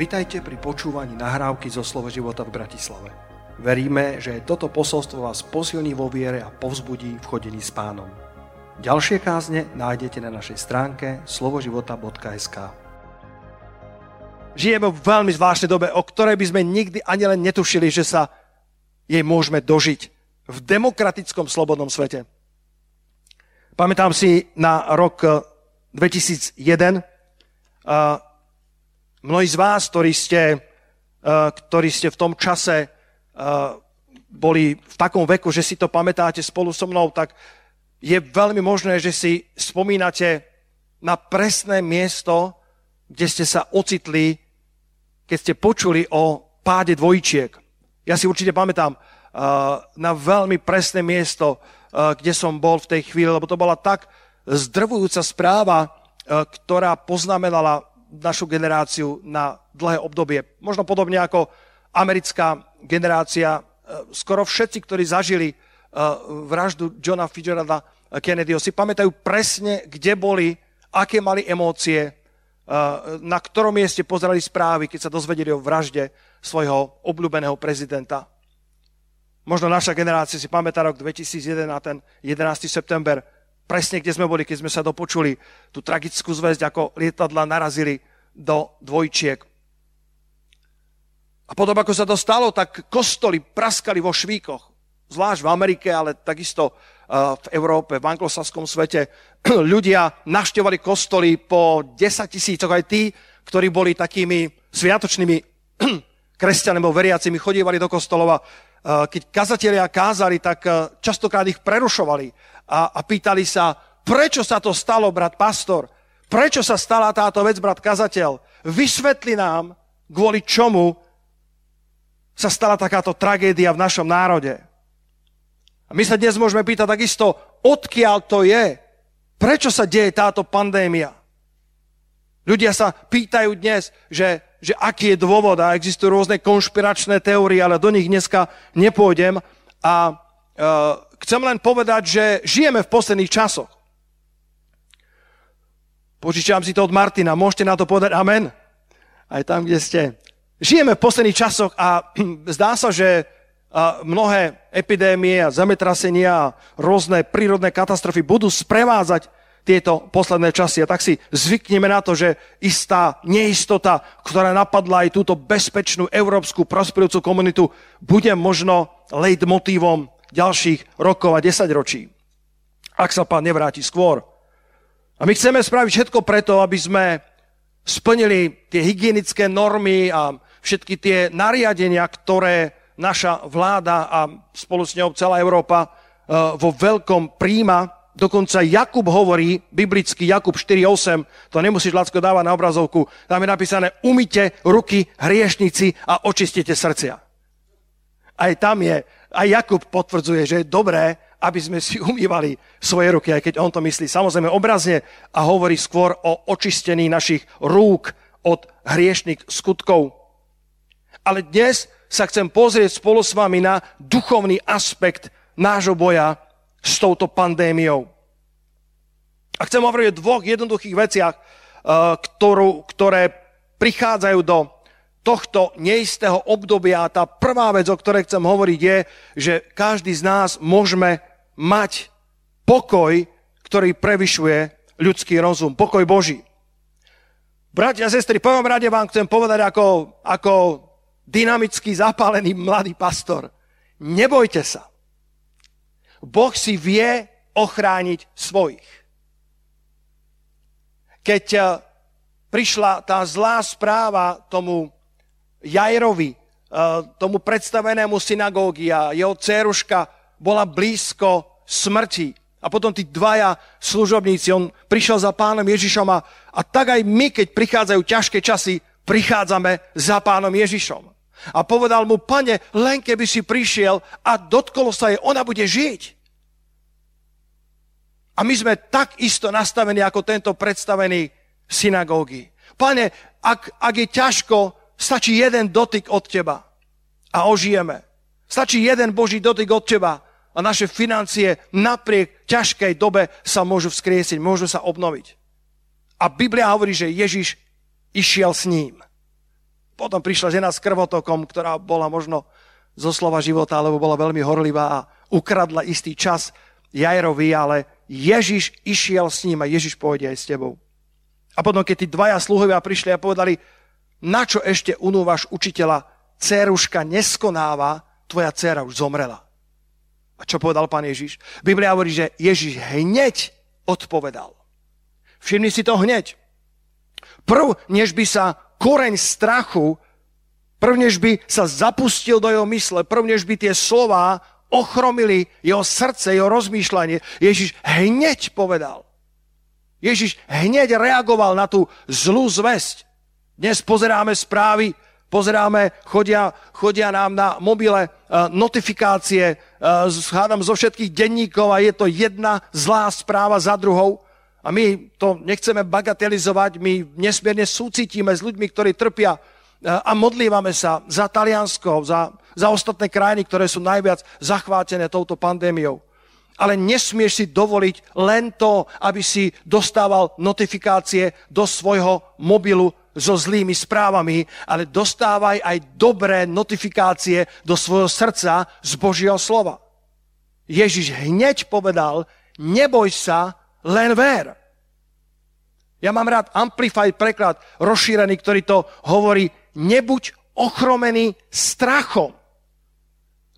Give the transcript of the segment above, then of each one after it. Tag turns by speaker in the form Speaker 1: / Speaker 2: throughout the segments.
Speaker 1: Vitajte pri počúvaní nahrávky zo Slovo života v Bratislave. Veríme, že toto posolstvo vás posilní vo viere a povzbudí v chodení s pánom. Ďalšie kázne nájdete na našej stránke slovoživota.sk Žijeme v veľmi zvláštnej dobe, o ktorej by sme nikdy ani len netušili, že sa jej môžeme dožiť v demokratickom slobodnom svete. Pamätám si na rok 2001, Mnohí z vás, ktorí ste, eh, ktorí ste v tom čase eh, boli v takom veku, že si to pamätáte spolu so mnou, tak je veľmi možné, že si spomínate na presné miesto, kde ste sa ocitli, keď ste počuli o páde dvojčiek. Ja si určite pamätám uh, na veľmi presné miesto, kde som bol v tej chvíli, lebo to bola tak zdrvujúca správa, ktorá poznamenala našu generáciu na dlhé obdobie. Možno podobne ako americká generácia, e, skoro všetci, ktorí zažili e, vraždu Johna Fitzgeralda Kennedyho, si pamätajú presne, kde boli, aké mali emócie, e, na ktorom mieste pozerali správy, keď sa dozvedeli o vražde svojho obľúbeného prezidenta. Možno naša generácia si pamätá rok 2001 na ten 11. september, presne kde sme boli, keď sme sa dopočuli tú tragickú zväzť, ako lietadla narazili do dvojčiek. A potom, ako sa to stalo, tak kostoly praskali vo švíkoch. Zvlášť v Amerike, ale takisto uh, v Európe, v anglosaskom svete. Ľudia naštevali kostoly po 10 tisícoch, aj tí, ktorí boli takými sviatočnými kresťanmi, veriacimi, chodívali do kostolova. Uh, keď kazatelia kázali, tak uh, častokrát ich prerušovali a, a pýtali sa, prečo sa to stalo, brat pastor? Prečo sa stala táto vec, brat kazateľ? Vysvetli nám, kvôli čomu sa stala takáto tragédia v našom národe. A my sa dnes môžeme pýtať takisto, odkiaľ to je? Prečo sa deje táto pandémia? Ľudia sa pýtajú dnes, že, že aký je dôvod a existujú rôzne konšpiračné teórie, ale do nich dneska nepôjdem. A e, chcem len povedať, že žijeme v posledných časoch. Požičiam si to od Martina, môžete na to povedať amen? Aj tam, kde ste. Žijeme v posledných časoch a zdá sa, že mnohé epidémie a zemetrasenia a rôzne prírodné katastrofy budú sprevázať tieto posledné časy. A tak si zvykneme na to, že istá neistota, ktorá napadla aj túto bezpečnú európsku prosperujúcu komunitu, bude možno leitmotívom ďalších rokov a desaťročí. Ak sa pán nevráti skôr. A my chceme spraviť všetko preto, aby sme splnili tie hygienické normy a všetky tie nariadenia, ktoré naša vláda a spolu s ňou celá Európa e, vo veľkom príjma. Dokonca Jakub hovorí, biblický Jakub 4.8, to nemusíš, Lacko, dávať na obrazovku, tam je napísané, umite ruky hriešnici a očistite srdcia. Aj tam je, aj Jakub potvrdzuje, že je dobré, aby sme si umývali svoje ruky, aj keď on to myslí samozrejme obrazne a hovorí skôr o očistení našich rúk od hriešných skutkov. Ale dnes sa chcem pozrieť spolu s vami na duchovný aspekt nášho boja s touto pandémiou. A chcem hovoriť o dvoch jednoduchých veciach, eh, ktorú, ktoré prichádzajú do tohto neistého obdobia. A tá prvá vec, o ktorej chcem hovoriť, je, že každý z nás môžeme mať pokoj, ktorý prevyšuje ľudský rozum, pokoj Boží. Bratia a sestry, prvom rade vám chcem povedať ako, ako dynamický, zapálený mladý pastor. Nebojte sa. Boh si vie ochrániť svojich. Keď eh, prišla tá zlá správa tomu Jairovi, eh, tomu predstavenému synagógi a jeho dceruška bola blízko smrti. A potom tí dvaja služobníci, on prišiel za pánom Ježišom a, a tak aj my, keď prichádzajú ťažké časy, prichádzame za pánom Ježišom. A povedal mu, pane, len keby si prišiel a dotkolo sa jej, ona bude žiť. A my sme tak isto nastavení ako tento predstavený synagógy. Pane, ak, ak je ťažko, stačí jeden dotyk od teba a ožijeme. Stačí jeden Boží dotyk od teba a naše financie napriek ťažkej dobe sa môžu vzkriesiť, môžu sa obnoviť. A Biblia hovorí, že Ježiš išiel s ním. Potom prišla žena s krvotokom, ktorá bola možno zo slova života, alebo bola veľmi horlivá a ukradla istý čas Jajrovi, ale Ježiš išiel s ním a Ježiš pôjde aj s tebou. A potom, keď tí dvaja sluhovia prišli a povedali, na čo ešte unúvaš učiteľa, céruška neskonáva, tvoja dcera už zomrela. A čo povedal pán Ježiš? Biblia hovorí, že Ježiš hneď odpovedal. Všimni si to hneď. Prv, než by sa koreň strachu, prv, než by sa zapustil do jeho mysle, prv, než by tie slova ochromili jeho srdce, jeho rozmýšľanie, Ježiš hneď povedal. Ježiš hneď reagoval na tú zlú zväzť. Dnes pozeráme správy, pozeráme, chodia, chodia nám na mobile uh, notifikácie, uh, hádam zo všetkých denníkov a je to jedna zlá správa za druhou. A my to nechceme bagatelizovať, my nesmierne súcitíme s ľuďmi, ktorí trpia uh, a modlívame sa za Taliansko, za, za ostatné krajiny, ktoré sú najviac zachvátené touto pandémiou. Ale nesmieš si dovoliť len to, aby si dostával notifikácie do svojho mobilu so zlými správami, ale dostávaj aj dobré notifikácie do svojho srdca z Božieho slova. Ježiš hneď povedal, neboj sa, len ver. Ja mám rád Amplified preklad, rozšírený, ktorý to hovorí, nebuď ochromený strachom.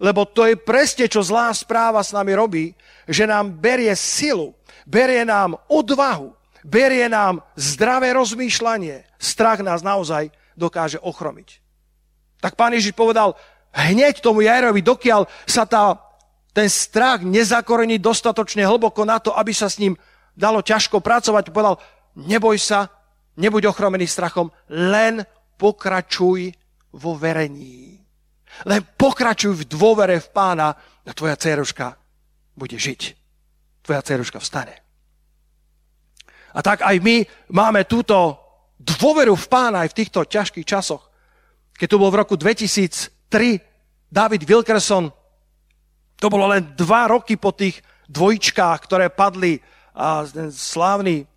Speaker 1: Lebo to je presne, čo zlá správa s nami robí, že nám berie silu, berie nám odvahu, berie nám zdravé rozmýšľanie. Strach nás naozaj dokáže ochromiť. Tak pán Ježiš povedal hneď tomu Jairovi, dokiaľ sa tá, ten strach nezakorení dostatočne hlboko na to, aby sa s ním dalo ťažko pracovať, povedal, neboj sa, nebuď ochromený strachom, len pokračuj vo verení. Len pokračuj v dôvere v pána a tvoja dceruška bude žiť. Tvoja dceruška vstane. A tak aj my máme túto dôveru v pána aj v týchto ťažkých časoch. Keď to bol v roku 2003 David Wilkerson, to bolo len dva roky po tých dvojčkách, ktoré padli a ten slávny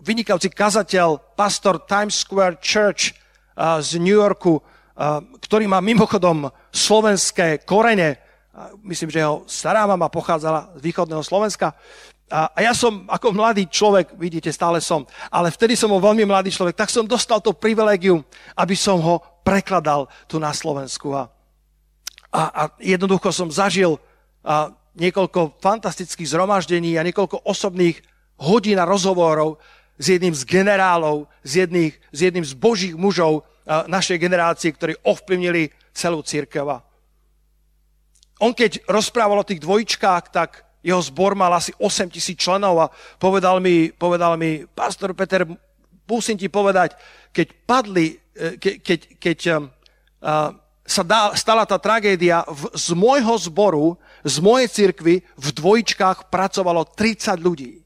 Speaker 1: vynikajúci kazateľ, pastor Times Square Church z New Yorku, ktorý má mimochodom slovenské korene. Myslím, že jeho stará mama pochádzala z východného Slovenska. A, ja som ako mladý človek, vidíte, stále som, ale vtedy som bol veľmi mladý človek, tak som dostal to privilegium, aby som ho prekladal tu na Slovensku. A, a, a jednoducho som zažil a, niekoľko fantastických zhromaždení a niekoľko osobných hodín a rozhovorov s jedným z generálov, s, jedných, s jedným z božích mužov a, našej generácie, ktorí ovplyvnili celú církev. On keď rozprával o tých dvojčkách, tak jeho zbor mal asi 8 tisíc členov a povedal mi, povedal mi, pastor Peter, musím ti povedať, keď padli, e, ke, keď, keď um, sa dá, stala tá tragédia, v, z môjho zboru, z mojej cirkvy v dvojčkách pracovalo 30 ľudí.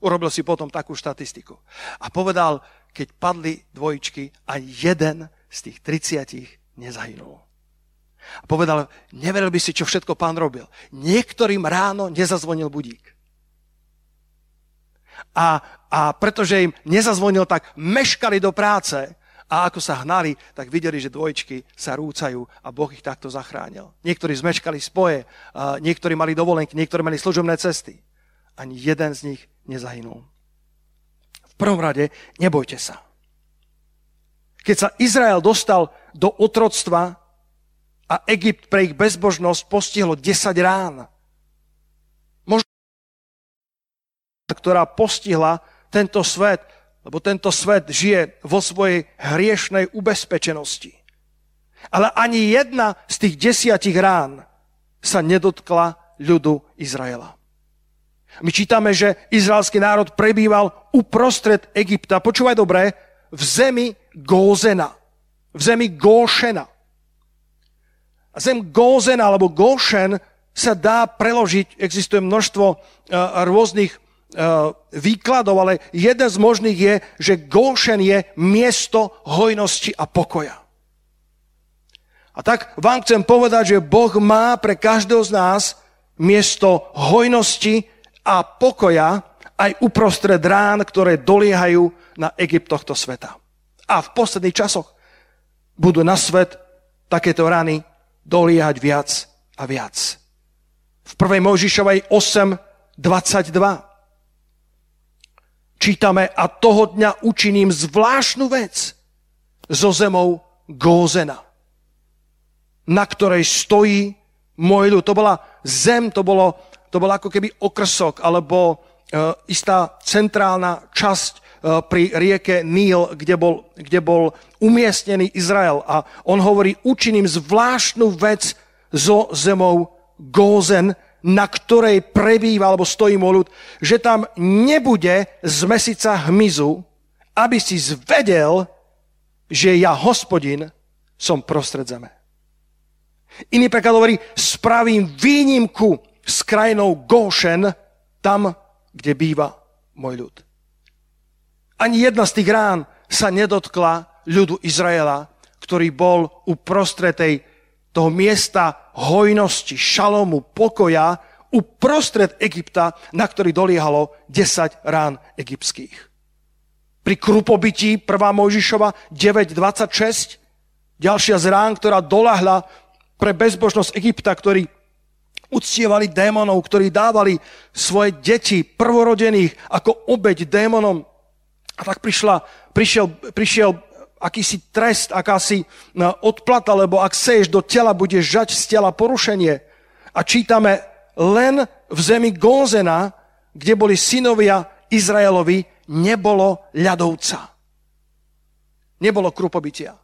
Speaker 1: Urobil si potom takú štatistiku. A povedal, keď padli dvojičky, aj jeden z tých 30 nezahynul. A povedal, neveril by si, čo všetko pán robil. Niektorým ráno nezazvonil budík. A, a pretože im nezazvonil, tak meškali do práce a ako sa hnali, tak videli, že dvojčky sa rúcajú a Boh ich takto zachránil. Niektorí zmeškali spoje, niektorí mali dovolenky, niektorí mali služobné cesty. Ani jeden z nich nezahynul. V prvom rade, nebojte sa. Keď sa Izrael dostal do otroctva, a Egypt pre ich bezbožnosť postihlo 10 rán. Možno ktorá postihla tento svet, lebo tento svet žije vo svojej hriešnej ubezpečenosti. Ale ani jedna z tých desiatich rán sa nedotkla ľudu Izraela. My čítame, že izraelský národ prebýval uprostred Egypta. Počúvaj dobre, v zemi Gózena. V zemi Góšena. A zem Gózen alebo Goshen sa dá preložiť, existuje množstvo uh, rôznych výkladov, ale jeden z možných je, že Goshen je miesto hojnosti a pokoja. A tak vám chcem povedať, že Boh má pre každého z nás miesto hojnosti a pokoja aj uprostred rán, ktoré doliehajú na Egypt tohto sveta. A v posledných časoch budú na svet takéto rany doliehať viac a viac. V 1. Mojžišovej 8, 22 čítame, a toho dňa učiním zvláštnu vec so zemou Gózena, na ktorej stojí môj ľud. To bola zem, to bolo, to bolo ako keby okrsok, alebo e, istá centrálna časť e, pri rieke Níl, kde bol, kde bol umiestnený Izrael. A on hovorí, učiním zvláštnu vec so zemou Gózen, na ktorej prebýva alebo stojí môj ľud, že tam nebude z mesica hmyzu, aby si zvedel, že ja, hospodin, som prostred zeme. Iný preklad hovorí, spravím výnimku s krajinou Goshen, tam, kde býva môj ľud. Ani jedna z tých rán sa nedotkla ľudu Izraela, ktorý bol uprostred tej toho miesta hojnosti, šalomu, pokoja uprostred Egypta, na ktorý doliehalo 10 rán egyptských. Pri krupobytí 1. Mojžišova 9.26, ďalšia z rán, ktorá dolahla pre bezbožnosť Egypta, ktorí uctievali démonov, ktorí dávali svoje deti prvorodených ako obeď démonom. A tak prišla, prišiel, prišiel akýsi trest, akási no, odplata, lebo ak seješ do tela, budeš žať z tela porušenie. A čítame len v zemi Gózena, kde boli synovia Izraelovi, nebolo ľadovca. Nebolo krupobytia.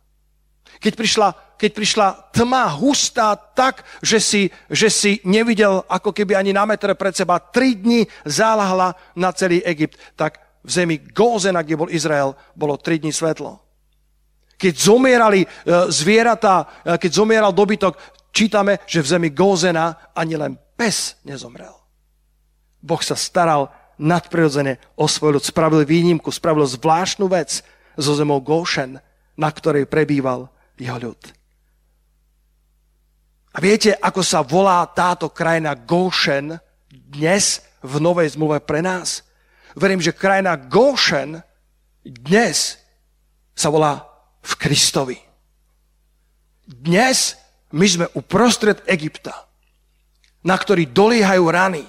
Speaker 1: Keď prišla, keď prišla tma hustá tak, že si, že si nevidel ako keby ani na metre pred seba, tri dni zálahla na celý Egypt, tak v zemi Gózena, kde bol Izrael, bolo tri dni svetlo. Keď zomierali e, zvieratá, e, keď zomieral dobytok, čítame, že v zemi Gózena ani len pes nezomrel. Boh sa staral nadprirodzene o svoj ľud, spravil výnimku, spravil zvláštnu vec zo zemou Góšen, na ktorej prebýval jeho ľud. A viete, ako sa volá táto krajina Góšen dnes v Novej zmluve pre nás? Verím, že krajina Góšen dnes sa volá v Kristovi. Dnes my sme uprostred Egypta, na ktorý doliehajú rany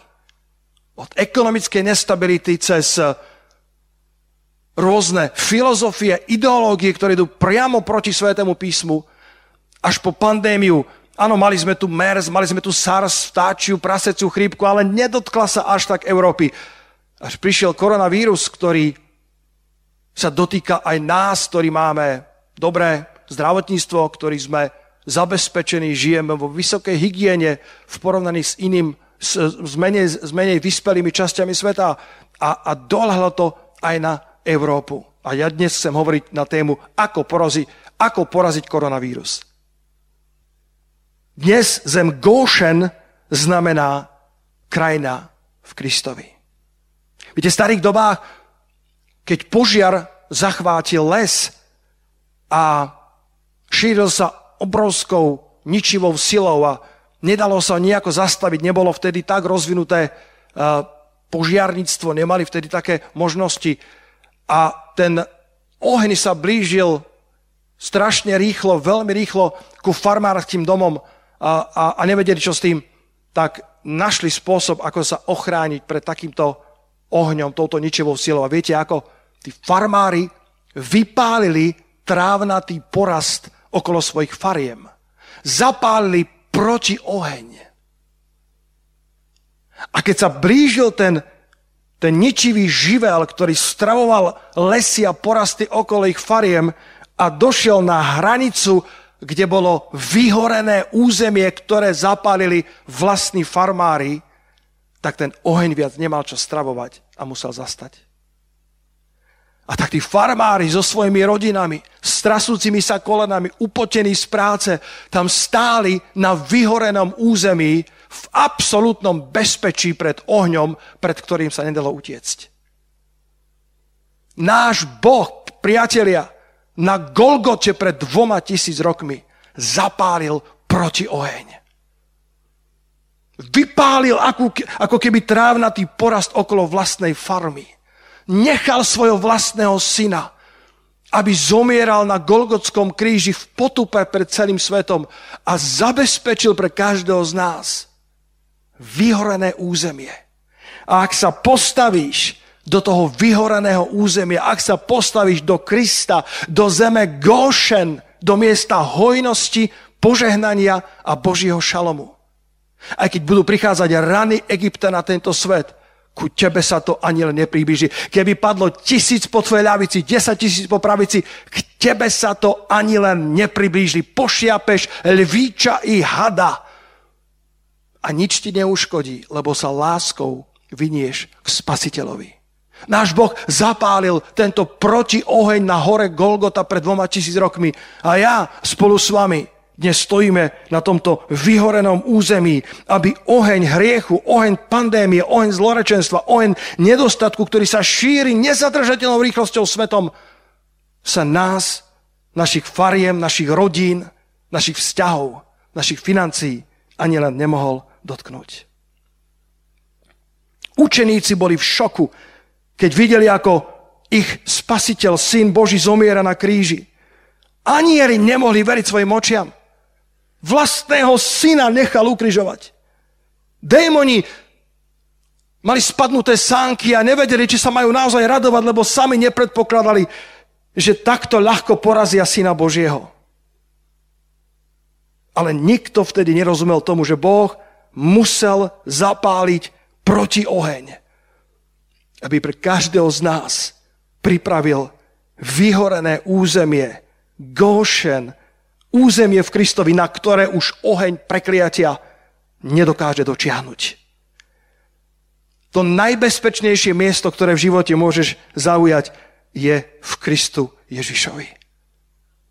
Speaker 1: od ekonomickej nestability cez rôzne filozofie, ideológie, ktoré idú priamo proti Svetému písmu, až po pandémiu. Áno, mali sme tu MERS, mali sme tu SARS, vtáčiu, praseciu chrípku, ale nedotkla sa až tak Európy. Až prišiel koronavírus, ktorý sa dotýka aj nás, ktorí máme dobré zdravotníctvo, ktorý sme zabezpečení, žijeme vo vysokej hygiene v porovnaní s iným, s, s, menej, s menej vyspelými časťami sveta a, a dolhlo to aj na Európu. A ja dnes chcem hovoriť na tému, ako, porazi, ako poraziť koronavírus. Dnes zem Goshen znamená krajina v Kristovi. Viete, v starých dobách, keď požiar zachvátil les, a šíril sa obrovskou ničivou silou a nedalo sa nejako zastaviť, nebolo vtedy tak rozvinuté požiarníctvo, nemali vtedy také možnosti. A ten oheň sa blížil strašne rýchlo, veľmi rýchlo ku farmárským domom. A, a, a nevedeli, čo s tým, tak našli spôsob, ako sa ochrániť pred takýmto ohňom, touto ničivou silou. A viete, ako tí farmári vypálili trávnatý porast okolo svojich fariem. Zapálili proti oheň. A keď sa blížil ten, ten ničivý živel, ktorý stravoval lesy a porasty okolo ich fariem a došiel na hranicu, kde bolo vyhorené územie, ktoré zapálili vlastní farmári, tak ten oheň viac nemal čo stravovať a musel zastať. A tak tí farmári so svojimi rodinami, s trasúcimi sa kolenami, upotení z práce, tam stáli na vyhorenom území v absolútnom bezpečí pred ohňom, pred ktorým sa nedalo utiecť. Náš Boh, priatelia, na Golgote pred dvoma tisíc rokmi zapálil proti oheň. Vypálil ako, ako keby trávnatý porast okolo vlastnej farmy nechal svojho vlastného syna, aby zomieral na Golgotskom kríži v potupe pred celým svetom a zabezpečil pre každého z nás vyhorené územie. A ak sa postavíš do toho vyhoreného územia, ak sa postavíš do Krista, do zeme Goshen, do miesta hojnosti, požehnania a Božieho šalomu. Aj keď budú prichádzať rany Egypta na tento svet, ku tebe sa to ani len nepriblíži. Keby padlo tisíc po tvojej ľavici, desať tisíc po pravici, k tebe sa to ani len. Pošiapeš lvíča i hada a nič ti neuškodí, lebo sa láskou vynieš k spasiteľovi. Náš Boh zapálil tento protioheň na hore Golgota pred dvoma tisíc rokmi a ja spolu s vami dnes stojíme na tomto vyhorenom území, aby oheň hriechu, oheň pandémie, oheň zlorečenstva, oheň nedostatku, ktorý sa šíri nezadržateľnou rýchlosťou svetom, sa nás, našich fariem, našich rodín, našich vzťahov, našich financií ani len nemohol dotknúť. Učeníci boli v šoku, keď videli, ako ich spasiteľ, syn Boží, zomiera na kríži. Anieri nemohli veriť svojim očiam. Vlastného syna nechal ukrižovať. Démoni mali spadnuté sánky a nevedeli, či sa majú naozaj radovať, lebo sami nepredpokladali, že takto ľahko porazia syna Božieho. Ale nikto vtedy nerozumel tomu, že Boh musel zapáliť proti oheň, aby pre každého z nás pripravil vyhorené územie, Goshen, územie v Kristovi, na ktoré už oheň prekliatia nedokáže dočiahnuť. To najbezpečnejšie miesto, ktoré v živote môžeš zaujať, je v Kristu Ježišovi.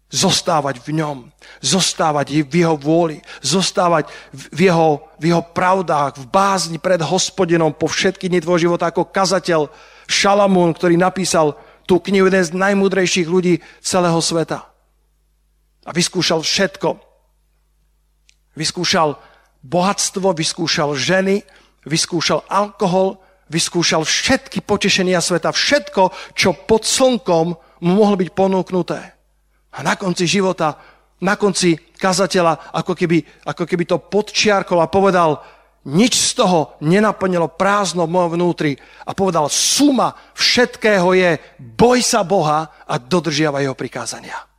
Speaker 1: Zostávať v ňom, zostávať v jeho vôli, zostávať v jeho, v jeho pravdách, v bázni pred hospodinom po všetky dni tvojho života ako kazateľ Šalamún, ktorý napísal tú knihu jeden z najmúdrejších ľudí celého sveta. A vyskúšal všetko. Vyskúšal bohatstvo, vyskúšal ženy, vyskúšal alkohol, vyskúšal všetky potešenia sveta, všetko, čo pod slnkom mu mohlo byť ponúknuté. A na konci života, na konci kazateľa, ako keby, ako keby to podčiarkol a povedal, nič z toho nenaplnilo prázdno v mojom vnútri a povedal, suma všetkého je, boj sa Boha a dodržiavaj jeho prikázania.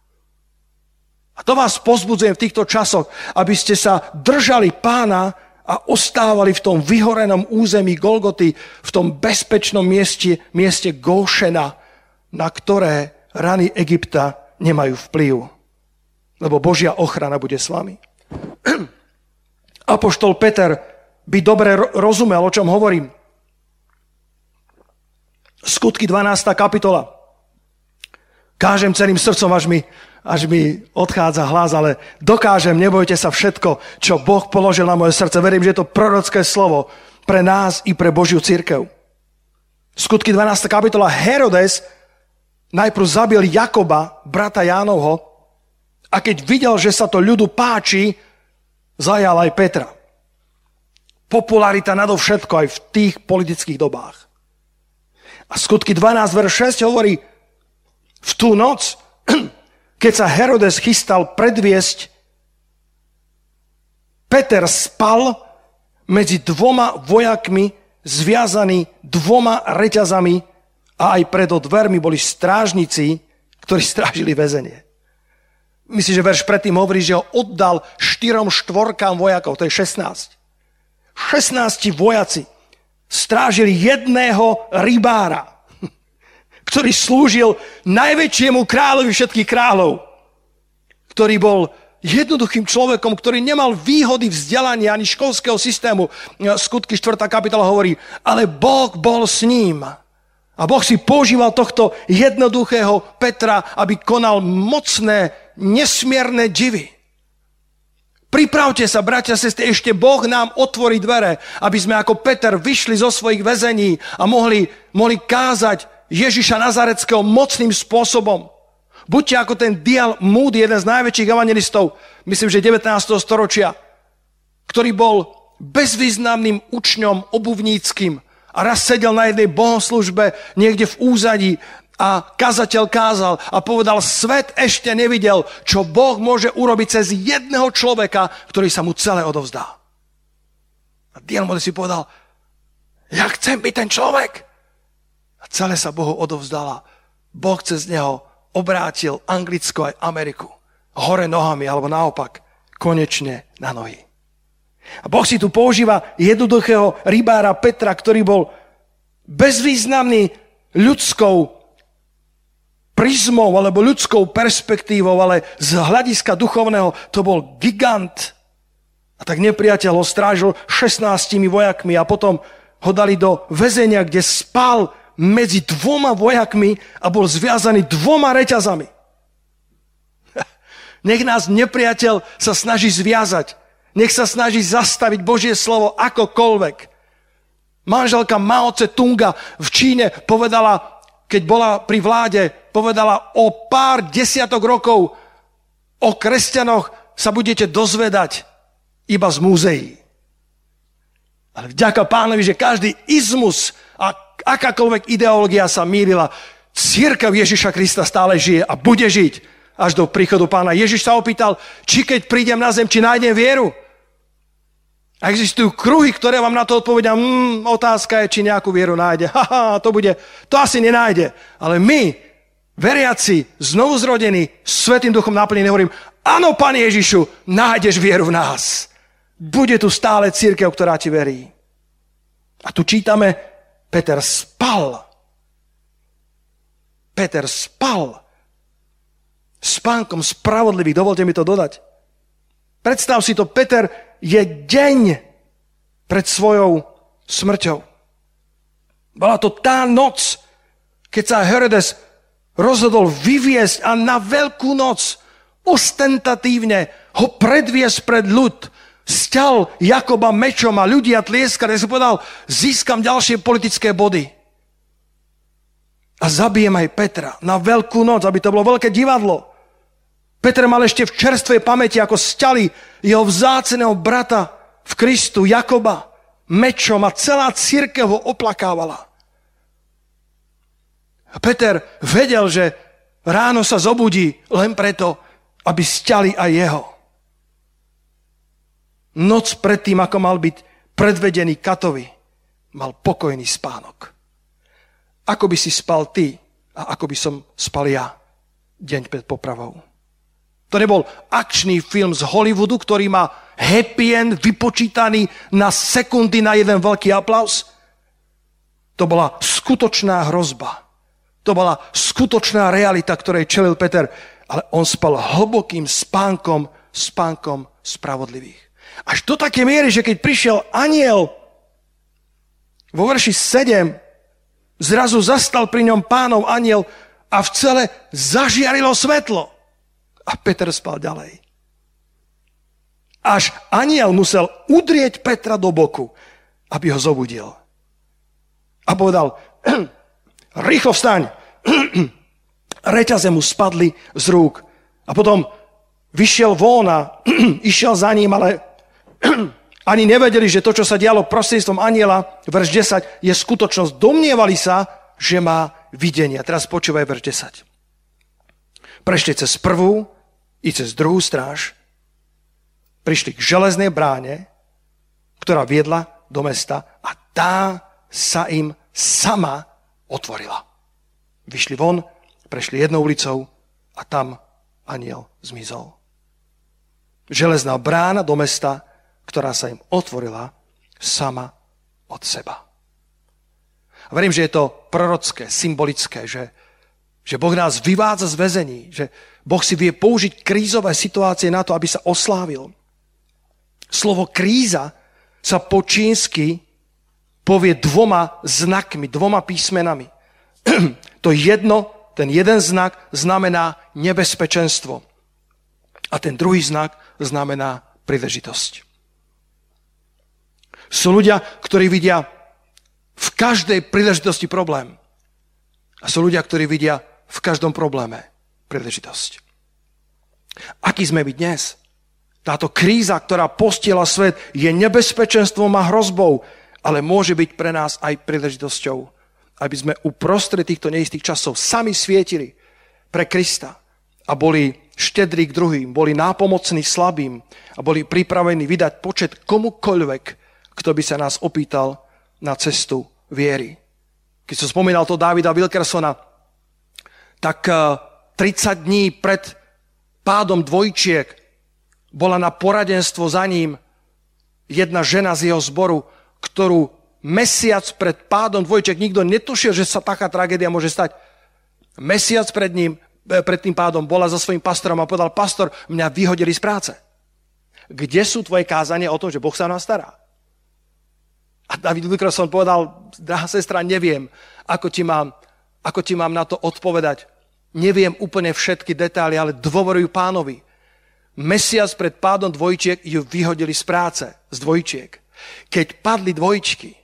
Speaker 1: A to vás pozbudzujem v týchto časoch, aby ste sa držali pána a ostávali v tom vyhorenom území Golgoty, v tom bezpečnom mieste, mieste Gošena, na ktoré rany Egypta nemajú vplyv. Lebo Božia ochrana bude s vami. Apoštol Peter by dobre rozumel, o čom hovorím. Skutky 12. kapitola. Kážem celým srdcom, až mi až mi odchádza hlas, ale dokážem, nebojte sa všetko, čo Boh položil na moje srdce. Verím, že je to prorocké slovo pre nás i pre Božiu církev. Skutky 12. kapitola Herodes najprv zabil Jakoba, brata Jánovho, a keď videl, že sa to ľudu páči, zajal aj Petra. Popularita nadovšetko aj v tých politických dobách. A skutky 12, verš 6 hovorí, v tú noc keď sa Herodes chystal predviesť, Peter spal medzi dvoma vojakmi, zviazaný dvoma reťazami a aj pred dvermi boli strážnici, ktorí strážili väzenie. Myslím, že verš predtým hovorí, že ho oddal štyrom štvorkám vojakov, to je 16. 16 vojaci strážili jedného rybára ktorý slúžil najväčšiemu kráľovi všetkých kráľov, ktorý bol jednoduchým človekom, ktorý nemal výhody vzdelania ani školského systému. Skutky 4. kapitola hovorí, ale Boh bol s ním. A Boh si používal tohto jednoduchého Petra, aby konal mocné, nesmierne divy. Pripravte sa, bratia a sestry, ešte Boh nám otvorí dvere, aby sme ako Peter vyšli zo svojich väzení a mohli, mohli kázať Ježiša Nazareckého mocným spôsobom. Buďte ako ten Dial Moody, jeden z najväčších evangelistov, myslím, že 19. storočia, ktorý bol bezvýznamným učňom obuvníckým a raz sedel na jednej bohoslužbe niekde v úzadí A kazateľ kázal a povedal, svet ešte nevidel, čo Boh môže urobiť cez jedného človeka, ktorý sa mu celé odovzdá. A Dian si povedal, ja chcem byť ten človek. Celé sa Bohu odovzdala. Boh cez neho obrátil Anglicko aj Ameriku. Hore nohami, alebo naopak, konečne na nohy. A Boh si tu používa jednoduchého rybára Petra, ktorý bol bezvýznamný ľudskou prizmou alebo ľudskou perspektívou, ale z hľadiska duchovného to bol gigant. A tak nepriateľ ho strážil 16 vojakmi a potom ho dali do väzenia, kde spal medzi dvoma vojakmi a bol zviazaný dvoma reťazami. Nech nás nepriateľ sa snaží zviazať. Nech sa snaží zastaviť Božie slovo akokoľvek. Manželka Mao Tse Tunga v Číne povedala, keď bola pri vláde, povedala, o pár desiatok rokov o kresťanoch sa budete dozvedať iba z múzeí. Ale vďaka pánovi, že každý izmus a akákoľvek ideológia sa mýlila, církev Ježiša Krista stále žije a bude žiť až do príchodu pána. Ježiš sa opýtal, či keď prídem na zem, či nájdem vieru. A existujú kruhy, ktoré vám na to odpovedia, mm, otázka je, či nejakú vieru nájde. Haha, to bude, to asi nenájde. Ale my, veriaci, znovu zrodení, Svetým duchom naplnení, hovorím, áno, Pane Ježišu, nájdeš vieru v nás. Bude tu stále církev, ktorá ti verí. A tu čítame, Peter spal. Peter spal. Spánkom spravodlivých, dovolte mi to dodať. Predstav si to, Peter je deň pred svojou smrťou. Bola to tá noc, keď sa Herodes rozhodol vyviesť a na veľkú noc ostentatívne ho predviesť pred ľud. Sťal Jakoba mečom a ľudia tlieskali. Ja si povedal, získam ďalšie politické body. A zabijem aj Petra na veľkú noc, aby to bolo veľké divadlo. Peter mal ešte v čerstvej pamäti, ako stali jeho vzáceného brata v Kristu, Jakoba, mečom a celá církev ho oplakávala. A Peter vedel, že ráno sa zobudí len preto, aby stiali aj jeho. Noc predtým, ako mal byť predvedený katovi, mal pokojný spánok. Ako by si spal ty a ako by som spal ja deň pred popravou. To nebol akčný film z Hollywoodu, ktorý má happy end vypočítaný na sekundy na jeden veľký aplaus. To bola skutočná hrozba. To bola skutočná realita, ktorej čelil Peter. Ale on spal hlbokým spánkom, spánkom spravodlivých. Až do také miery, že keď prišiel aniel vo verši 7, zrazu zastal pri ňom pánov aniel a v cele zažiarilo svetlo. A Peter spal ďalej. Až aniel musel udrieť Petra do boku, aby ho zobudil. A povedal, rýchlo vstaň. Reťaze mu spadli z rúk. A potom vyšiel von a išiel za ním, ale ani nevedeli, že to, čo sa dialo prostredstvom aniela, verš 10, je skutočnosť. Domnievali sa, že má videnie. Teraz počúvaj verš 10. Prešli cez prvú, i cez druhú stráž prišli k železnej bráne, ktorá viedla do mesta a tá sa im sama otvorila. Vyšli von, prešli jednou ulicou a tam aniel zmizol. Železná brána do mesta, ktorá sa im otvorila sama od seba. A verím, že je to prorocké, symbolické, že, že Boh nás vyvádza z väzení, že Boh si vie použiť krízové situácie na to, aby sa oslávil. Slovo kríza sa po čínsky povie dvoma znakmi, dvoma písmenami. to jedno, ten jeden znak znamená nebezpečenstvo. A ten druhý znak znamená príležitosť. Sú ľudia, ktorí vidia v každej príležitosti problém. A sú ľudia, ktorí vidia v každom probléme príležitosť. Aký sme my dnes? Táto kríza, ktorá postiela svet, je nebezpečenstvom a hrozbou, ale môže byť pre nás aj príležitosťou. aby sme uprostred týchto neistých časov sami svietili pre Krista a boli štedrí k druhým, boli nápomocní slabým a boli pripravení vydať počet komukoľvek, kto by sa nás opýtal na cestu viery. Keď som spomínal to Davida Wilkersona, tak 30 eh, dní pred pádom dvojčiek bola na poradenstvo za ním jedna žena z jeho zboru, ktorú mesiac pred pádom dvojčiek nikto netušil, že sa taká tragédia môže stať. Mesiac pred ním, eh, pred tým pádom bola za svojím pastorom a povedal, pastor, mňa vyhodili z práce. Kde sú tvoje kázania o tom, že Boh sa nás stará? A David Wilkerson povedal, drahá sestra, neviem, ako ti, mám, ako ti mám na to odpovedať. Neviem úplne všetky detaily, ale dôverujú pánovi. Mesiac pred pádom dvojčiek ju vyhodili z práce, z dvojčiek. Keď padli dvojčky,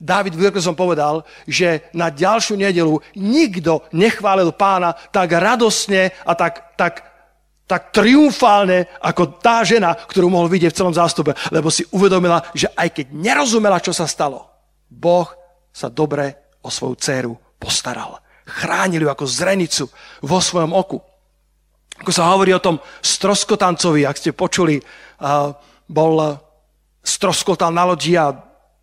Speaker 1: David Wilkerson povedal, že na ďalšiu nedelu nikto nechválil pána tak radosne a tak, tak tak triumfálne ako tá žena, ktorú mohol vidieť v celom zástupe, lebo si uvedomila, že aj keď nerozumela, čo sa stalo, Boh sa dobre o svoju dceru postaral. Chránil ju ako zrenicu vo svojom oku. Ako sa hovorí o tom stroskotancovi, ak ste počuli, bol stroskotal na lodi a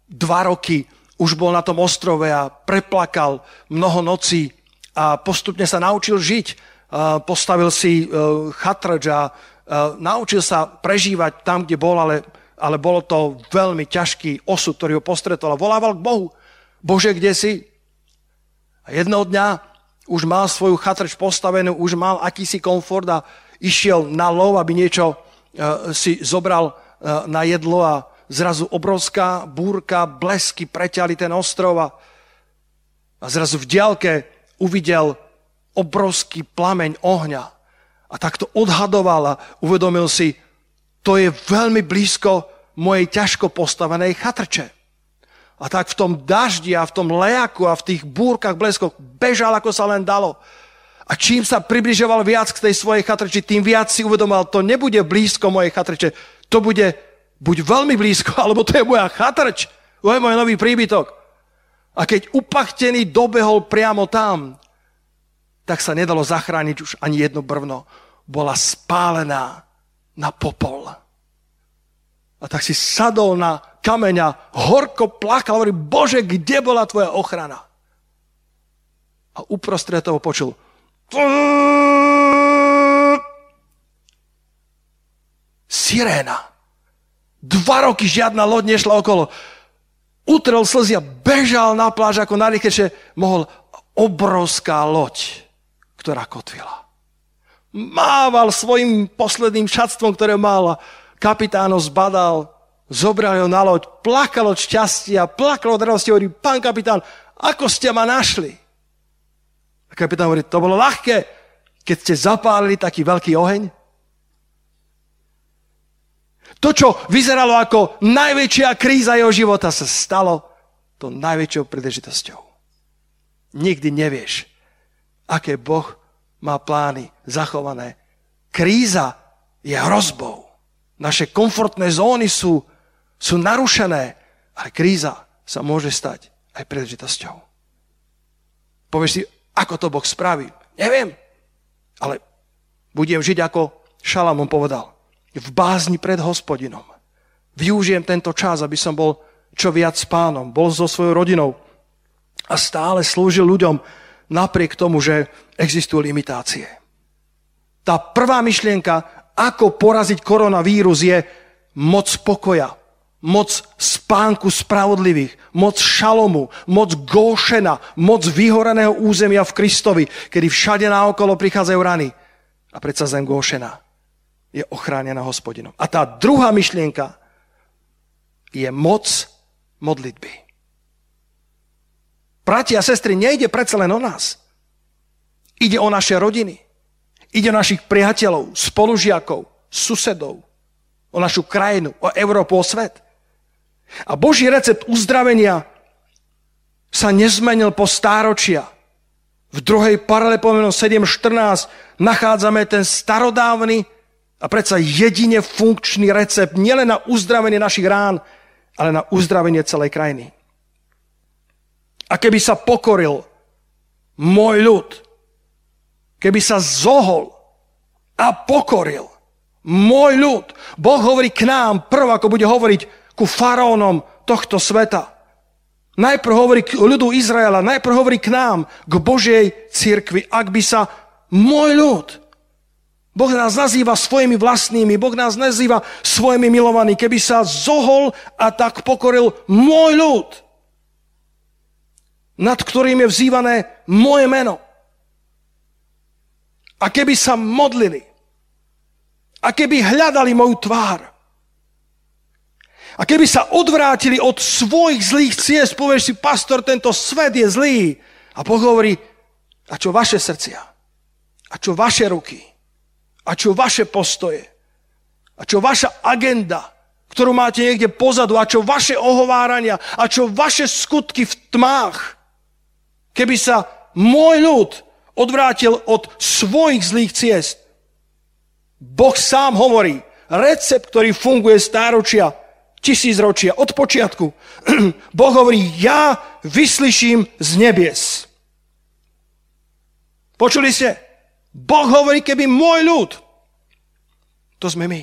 Speaker 1: dva roky už bol na tom ostrove a preplakal mnoho nocí a postupne sa naučil žiť postavil si e, chatrč a e, naučil sa prežívať tam, kde bol, ale, ale bolo to veľmi ťažký osud, ktorý ho postretol a volával k Bohu. Bože, kde si? A jedného dňa už mal svoju chatrč postavenú, už mal akýsi komfort a išiel na lov, aby niečo e, si zobral na jedlo a zrazu obrovská búrka, blesky preťali ten ostrov a, a zrazu v diálke uvidel obrovský plameň ohňa. A takto odhadoval a uvedomil si, to je veľmi blízko mojej ťažko postavenej chatrče. A tak v tom daždi a v tom lejaku a v tých búrkach, bleskoch bežal, ako sa len dalo. A čím sa približoval viac k tej svojej chatrči, tým viac si uvedomal, to nebude blízko mojej chatrče, to bude buď veľmi blízko, alebo to je moja chatrč, to je môj nový príbytok. A keď upachtený dobehol priamo tam, tak sa nedalo zachrániť už ani jedno brvno. Bola spálená na popol. A tak si sadol na kameňa, horko plakal, hovorí, Bože, kde bola tvoja ochrana? A uprostred toho počul Siréna. Dva roky žiadna loď nešla okolo. Utrel slzy a bežal na pláž ako najrychlejšie mohol obrovská loď ktorá kotvila. Mával svojim posledným šatstvom, ktoré mal kapitán ho zbadal, zobral ho na loď, plakal od šťastia, plakal od radosti, hovorí, pán kapitán, ako ste ma našli? A kapitán hovorí, to bolo ľahké, keď ste zapálili taký veľký oheň. To, čo vyzeralo ako najväčšia kríza jeho života, sa stalo to najväčšou príležitosťou. Nikdy nevieš, aké Boh má plány zachované. Kríza je hrozbou. Naše komfortné zóny sú, sú narušené, ale kríza sa môže stať aj príležitosťou. Povieš si, ako to Boh spraví? Neviem, ale budem žiť ako Šalamón povedal. V bázni pred hospodinom. Využijem tento čas, aby som bol čo viac s pánom, bol so svojou rodinou a stále slúžil ľuďom, napriek tomu, že existujú limitácie. Tá prvá myšlienka, ako poraziť koronavírus, je moc pokoja, moc spánku spravodlivých, moc šalomu, moc góšena, moc vyhoreného územia v Kristovi, kedy všade naokolo prichádzajú rany. A predsa zem góšena je ochránená hospodinom. A tá druhá myšlienka je moc modlitby. Bratia a sestry, nejde predsa len o nás. Ide o naše rodiny. Ide o našich priateľov, spolužiakov, susedov, o našu krajinu, o Európu, o svet. A Boží recept uzdravenia sa nezmenil po stáročia. V druhej parale pomenom 7.14 nachádzame ten starodávny a predsa jedine funkčný recept nielen na uzdravenie našich rán, ale na uzdravenie celej krajiny. A keby sa pokoril môj ľud, keby sa zohol a pokoril môj ľud. Boh hovorí k nám prv, ako bude hovoriť ku faraónom tohto sveta. Najprv hovorí k ľudu Izraela, najprv hovorí k nám, k Božej cirkvi. Ak by sa môj ľud, Boh nás nazýva svojimi vlastnými, Boh nás nazýva svojimi milovaní, keby sa zohol a tak pokoril môj ľud, nad ktorým je vzývané moje meno. A keby sa modlili, a keby hľadali moju tvár, a keby sa odvrátili od svojich zlých ciest, povieš si, pastor, tento svet je zlý. A Boh hovorí, a čo vaše srdcia? A čo vaše ruky? A čo vaše postoje? A čo vaša agenda, ktorú máte niekde pozadu? A čo vaše ohovárania? A čo vaše skutky v tmách? Keby sa môj ľud odvrátil od svojich zlých ciest, Boh sám hovorí, recept, ktorý funguje stáročia, tisícročia, od počiatku. Boh hovorí, ja vyslyším z nebies. Počuli ste? Boh hovorí, keby môj ľud, to sme my,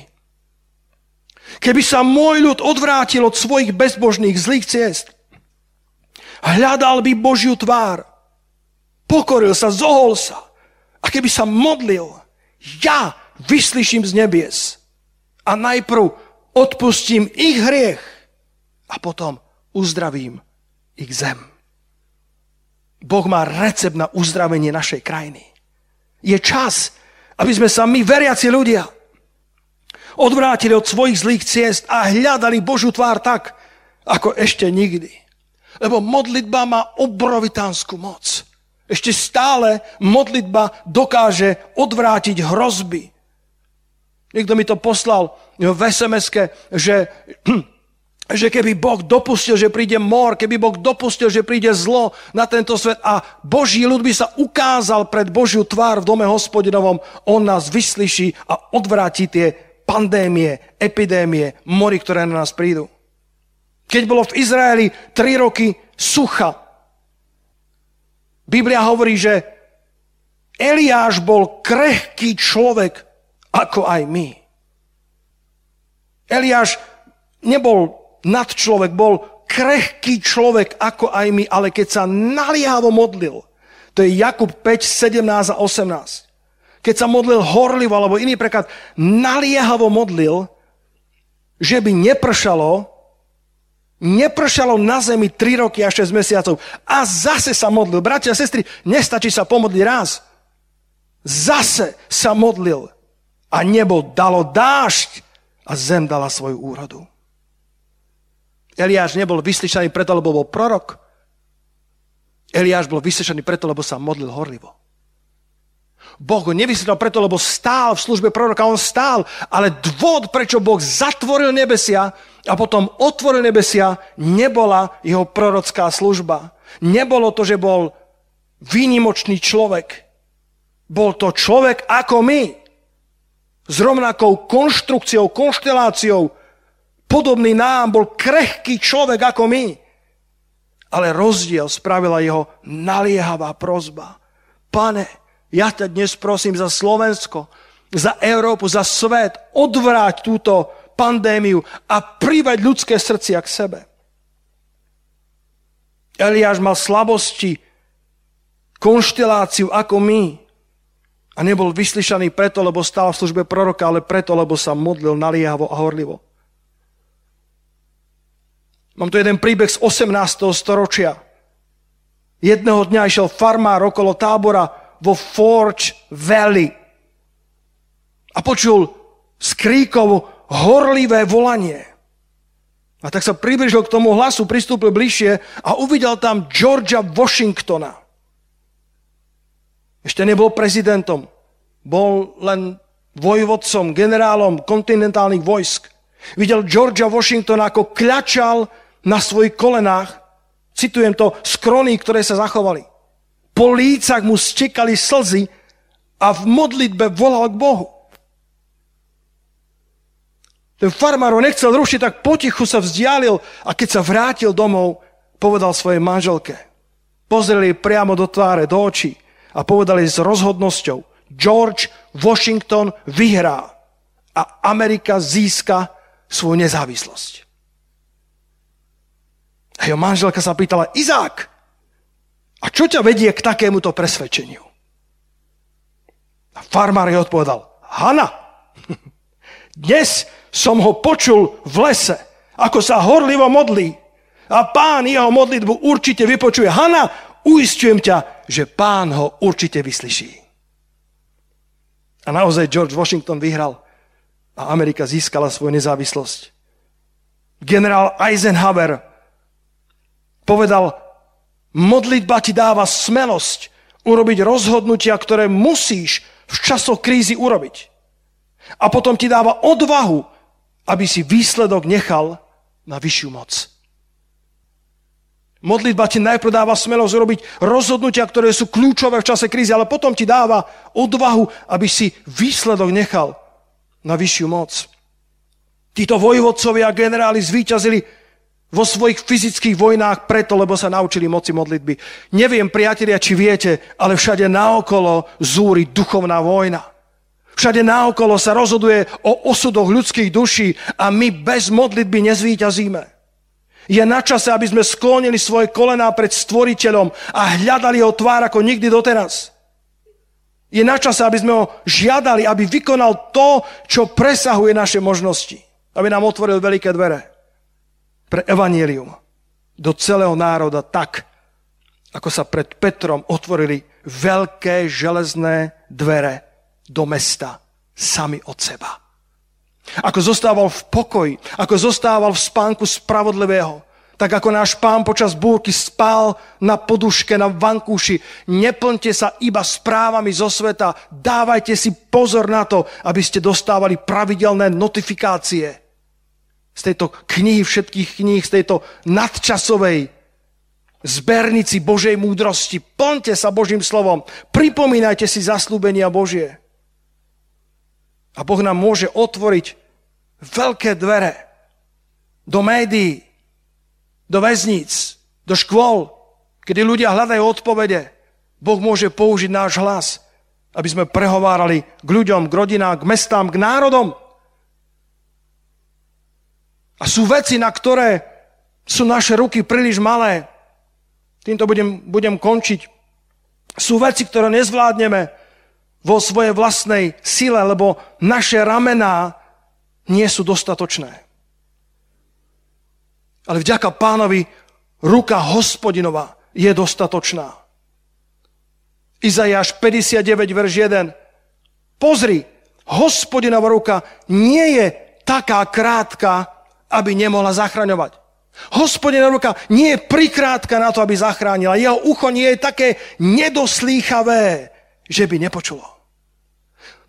Speaker 1: keby sa môj ľud odvrátil od svojich bezbožných zlých ciest, hľadal by Božiu tvár, pokoril sa, zohol sa a keby sa modlil, ja vyslyším z nebies a najprv odpustím ich hriech a potom uzdravím ich zem. Boh má recept na uzdravenie našej krajiny. Je čas, aby sme sa my, veriaci ľudia, odvrátili od svojich zlých ciest a hľadali Božú tvár tak, ako ešte nikdy. Lebo modlitba má obrovitánsku moc. Ešte stále modlitba dokáže odvrátiť hrozby, Niekto mi to poslal v sms že, že keby Boh dopustil, že príde mor, keby Boh dopustil, že príde zlo na tento svet a Boží ľud by sa ukázal pred Božiu tvár v dome hospodinovom, on nás vyslyší a odvráti tie pandémie, epidémie, mory, ktoré na nás prídu. Keď bolo v Izraeli tri roky sucha, Biblia hovorí, že Eliáš bol krehký človek, ako aj my. Eliáš nebol nadčlovek, bol krehký človek ako aj my, ale keď sa naliehavo modlil, to je Jakub 5, 17 a 18. Keď sa modlil horlivo, alebo iný preklad, naliehavo modlil, že by nepršalo, nepršalo na zemi 3 roky a 6 mesiacov. A zase sa modlil. Bratia a sestry, nestačí sa pomodliť raz. Zase sa modlil a nebo dalo dážď a zem dala svoju úrodu. Eliáš nebol vyslyšaný preto, lebo bol prorok. Eliáš bol vyslyšaný preto, lebo sa modlil horlivo. Boh ho nevyslyšal preto, lebo stál v službe proroka, on stál, ale dôvod, prečo Boh zatvoril nebesia a potom otvoril nebesia, nebola jeho prorocká služba. Nebolo to, že bol výnimočný človek. Bol to človek ako my s rovnakou konštrukciou, konšteláciou, podobný nám, bol krehký človek ako my. Ale rozdiel spravila jeho naliehavá prozba. Pane, ja ťa dnes prosím za Slovensko, za Európu, za svet, odvráť túto pandémiu a privať ľudské srdcia k sebe. Eliáš mal slabosti, konšteláciu ako my. A nebol vyslyšaný preto, lebo stál v službe proroka, ale preto, lebo sa modlil naliehavo a horlivo. Mám tu jeden príbeh z 18. storočia. Jedného dňa išiel farmár okolo tábora vo Forge Valley a počul skríkov horlivé volanie. A tak sa približil k tomu hlasu, pristúpil bližšie a uvidel tam Georgia Washingtona. Ešte nebol prezidentom. Bol len vojvodcom, generálom kontinentálnych vojsk. Videl Georgia Washingtona, ako kľačal na svojich kolenách. Citujem to z kroní, ktoré sa zachovali. Po lícach mu stekali slzy a v modlitbe volal k Bohu. Ten farmár ho nechcel rušiť, tak potichu sa vzdialil a keď sa vrátil domov, povedal svojej manželke. pozreli priamo do tváre, do očí a povedali s rozhodnosťou, George Washington vyhrá a Amerika získa svoju nezávislosť. A jeho manželka sa pýtala, Izák, a čo ťa vedie k takémuto presvedčeniu? A farmár jej odpovedal, Hana, dnes som ho počul v lese, ako sa horlivo modlí. A pán jeho modlitbu určite vypočuje. Hana, uistujem ťa, že pán ho určite vyslyší. A naozaj George Washington vyhral a Amerika získala svoju nezávislosť. Generál Eisenhower povedal, modlitba ti dáva smelosť urobiť rozhodnutia, ktoré musíš v časoch krízy urobiť. A potom ti dáva odvahu, aby si výsledok nechal na vyššiu moc. Modlitba ti najprv dáva smelosť urobiť rozhodnutia, ktoré sú kľúčové v čase krízy, ale potom ti dáva odvahu, aby si výsledok nechal na vyššiu moc. Títo vojvodcovia a generáli zvíťazili vo svojich fyzických vojnách preto, lebo sa naučili moci modlitby. Neviem, priatelia, či viete, ale všade naokolo zúri duchovná vojna. Všade naokolo sa rozhoduje o osudoch ľudských duší a my bez modlitby nezvíťazíme. Je na čase, aby sme sklonili svoje kolená pred stvoriteľom a hľadali ho tvár ako nikdy doteraz. Je na čase, aby sme ho žiadali, aby vykonal to, čo presahuje naše možnosti. Aby nám otvoril veľké dvere pre evanílium do celého národa tak, ako sa pred Petrom otvorili veľké železné dvere do mesta sami od seba. Ako zostával v pokoji, ako zostával v spánku spravodlivého, tak ako náš pán počas búrky spál na poduške, na vankúši. Neplňte sa iba správami zo sveta. Dávajte si pozor na to, aby ste dostávali pravidelné notifikácie z tejto knihy všetkých kníh, z tejto nadčasovej zbernici Božej múdrosti. Plňte sa Božím slovom. Pripomínajte si zaslúbenia Božie. A Boh nám môže otvoriť veľké dvere do médií, do väzníc, do škôl, kedy ľudia hľadajú odpovede. Boh môže použiť náš hlas, aby sme prehovárali k ľuďom, k rodinám, k mestám, k národom. A sú veci, na ktoré sú naše ruky príliš malé. Týmto budem, budem končiť. Sú veci, ktoré nezvládneme, vo svojej vlastnej sile, lebo naše ramená nie sú dostatočné. Ale vďaka pánovi ruka hospodinova je dostatočná. Izajáš 59, verš 1. Pozri, hospodinova ruka nie je taká krátka, aby nemohla zachraňovať. Hospodina ruka nie je prikrátka na to, aby zachránila. Jeho ucho nie je také nedoslýchavé, že by nepočulo.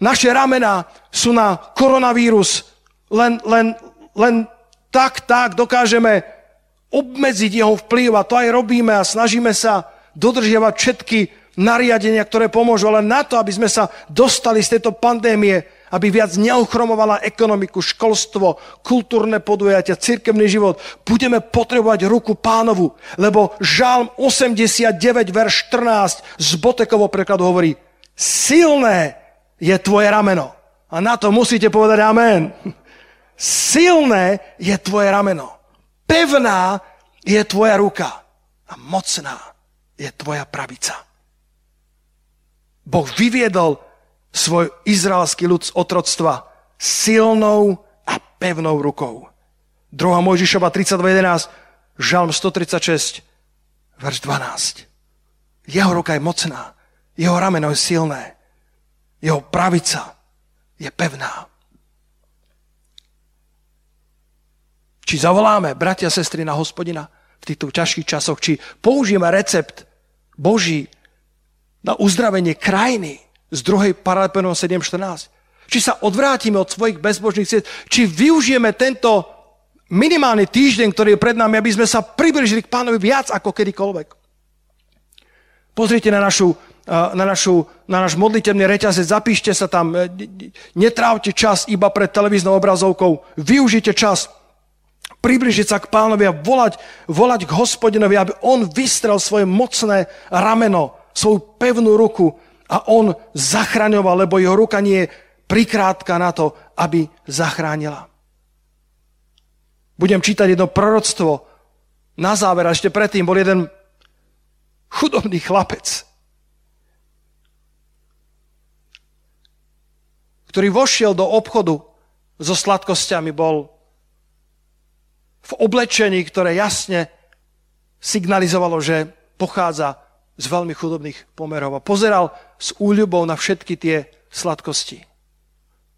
Speaker 1: Naše ramená sú na koronavírus. Len, len, len tak, tak dokážeme obmedziť jeho vplyv a to aj robíme a snažíme sa dodržiavať všetky nariadenia, ktoré pomôžu, ale na to, aby sme sa dostali z tejto pandémie, aby viac neuchromovala ekonomiku, školstvo, kultúrne podujatia, cirkevný život, budeme potrebovať ruku pánovu, lebo Žalm 89, verš 14 z Botekovo prekladu hovorí, silné je tvoje rameno. A na to musíte povedať amen. Silné je tvoje rameno. Pevná je tvoja ruka. A mocná je tvoja pravica. Boh vyviedol svoj izraelský ľud z otroctva silnou a pevnou rukou. 2. Mojžišova 32.11, Žalm 136, verš 12. Jeho ruka je mocná, jeho rameno je silné. Jeho pravica je pevná. Či zavoláme, bratia a sestry, na hospodina v týchto ťažkých časoch, či použijeme recept Boží na uzdravenie krajiny z druhej Paralepenom 7.14. Či sa odvrátime od svojich bezbožných ciest, či využijeme tento minimálny týždeň, ktorý je pred nami, aby sme sa približili k pánovi viac ako kedykoľvek. Pozrite na našu na, našu, na náš modlitebný reťazec, zapíšte sa tam, netrávte čas iba pred televíznou obrazovkou, využite čas približiť sa k pánovi a volať, volať k hospodinovi, aby on vystrel svoje mocné rameno, svoju pevnú ruku a on zachraňoval, lebo jeho ruka nie je prikrátka na to, aby zachránila. Budem čítať jedno proroctvo. Na záver, a ešte predtým bol jeden chudobný chlapec, ktorý vošiel do obchodu so sladkosťami, bol v oblečení, ktoré jasne signalizovalo, že pochádza z veľmi chudobných pomerov a pozeral s úľubou na všetky tie sladkosti.